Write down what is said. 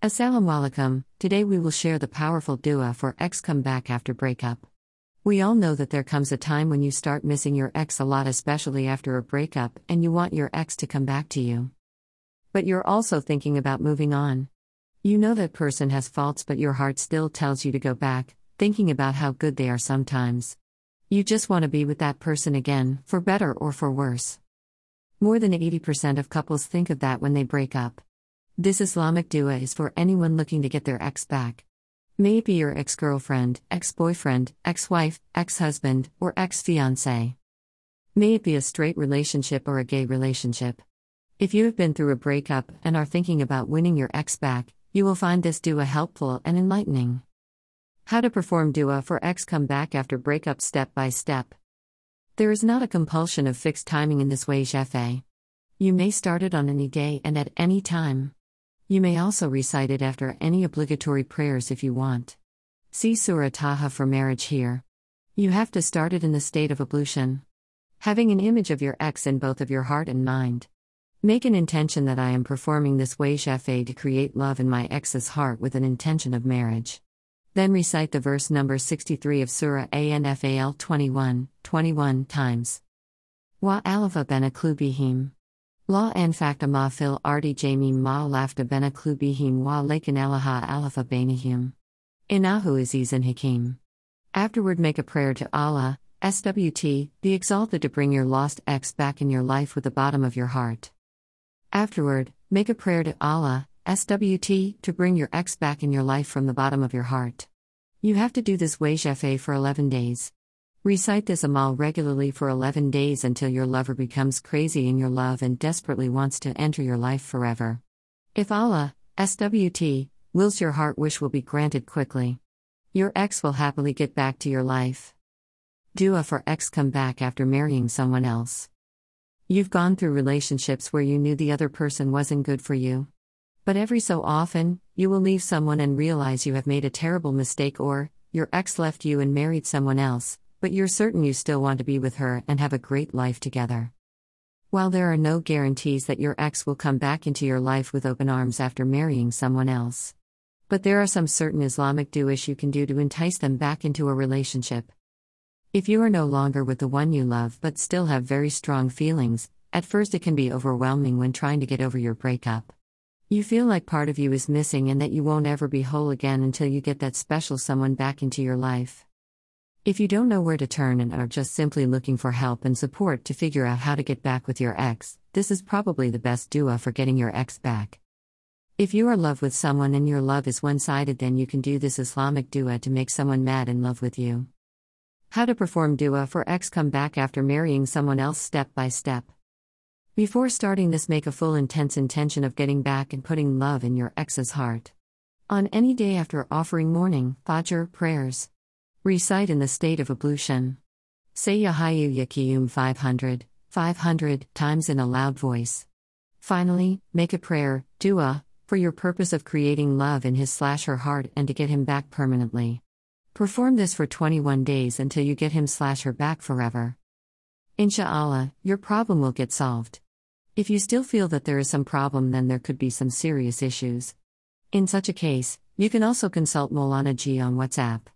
Assalamu alaikum. Today we will share the powerful dua for ex come back after breakup. We all know that there comes a time when you start missing your ex a lot, especially after a breakup, and you want your ex to come back to you. But you're also thinking about moving on. You know that person has faults, but your heart still tells you to go back, thinking about how good they are sometimes. You just want to be with that person again, for better or for worse. More than 80% of couples think of that when they break up. This Islamic dua is for anyone looking to get their ex back. May be your ex girlfriend, ex boyfriend, ex wife, ex husband, or ex fiance. May it be a straight relationship or a gay relationship. If you have been through a breakup and are thinking about winning your ex back, you will find this dua helpful and enlightening. How to perform dua for ex come back after breakup step by step. There is not a compulsion of fixed timing in this wazifa. You may start it on any day and at any time. You may also recite it after any obligatory prayers if you want. See Surah Taha for marriage here. You have to start it in the state of ablution. Having an image of your ex in both of your heart and mind. Make an intention that I am performing this wazifa, to create love in my ex's heart with an intention of marriage. Then recite the verse number 63 of Surah Anfal 21, 21 times. Wa alafa bena klubihim. La anfakta ma fil ardi jamim ma lafta bena klubihim wa lakin alaha alafa bainihim. Inahu azizan hakim. Afterward, make a prayer to Allah, SWT, the Exalted, to bring your lost ex back in your life with the bottom of your heart. Afterward, make a prayer to Allah, SWT, to bring your ex back in your life from the bottom of your heart. You have to do this wazifa for 11 days. Recite this Amal regularly for 11 days until your lover becomes crazy in your love and desperately wants to enter your life forever. If Allah, SWT, wills your heart wish will be granted quickly. Your ex will happily get back to your life. Dua for ex come back after marrying someone else. You've gone through relationships where you knew the other person wasn't good for you. But every so often, you will leave someone and realize you have made a terrible mistake, or your ex left you and married someone else, but you're certain you still want to be with her and have a great life together. While there are no guarantees that your ex will come back into your life with open arms after marrying someone else. But there are some certain Islamic du'ish you can do to entice them back into a relationship. If you are no longer with the one you love but still have very strong feelings, at first it can be overwhelming when trying to get over your breakup. You feel like part of you is missing and that you won't ever be whole again until you get that special someone back into your life. If you don't know where to turn and are just simply looking for help and support to figure out how to get back with your ex, this is probably the best dua for getting your ex back. If you are love with someone and your love is one sided, then you can do this Islamic dua to make someone mad in love with you. How to perform dua for ex come back after marrying someone else step by step. Before starting this, make a full intense intention of getting back and putting love in your ex's heart. On any day after offering morning, Fajr prayers, recite in the state of ablution. Say Ya Hayyu Ya Qayyum 500, 500 times in a loud voice. Finally, make a prayer, dua, for your purpose of creating love in his slash her heart and to get him back permanently. Perform this for 21 days until you get him slash her back forever. Insha'Allah, your problem will get solved. If you still feel that there is some problem, then there could be some serious issues. In such a case, you can also consult Molana G on WhatsApp.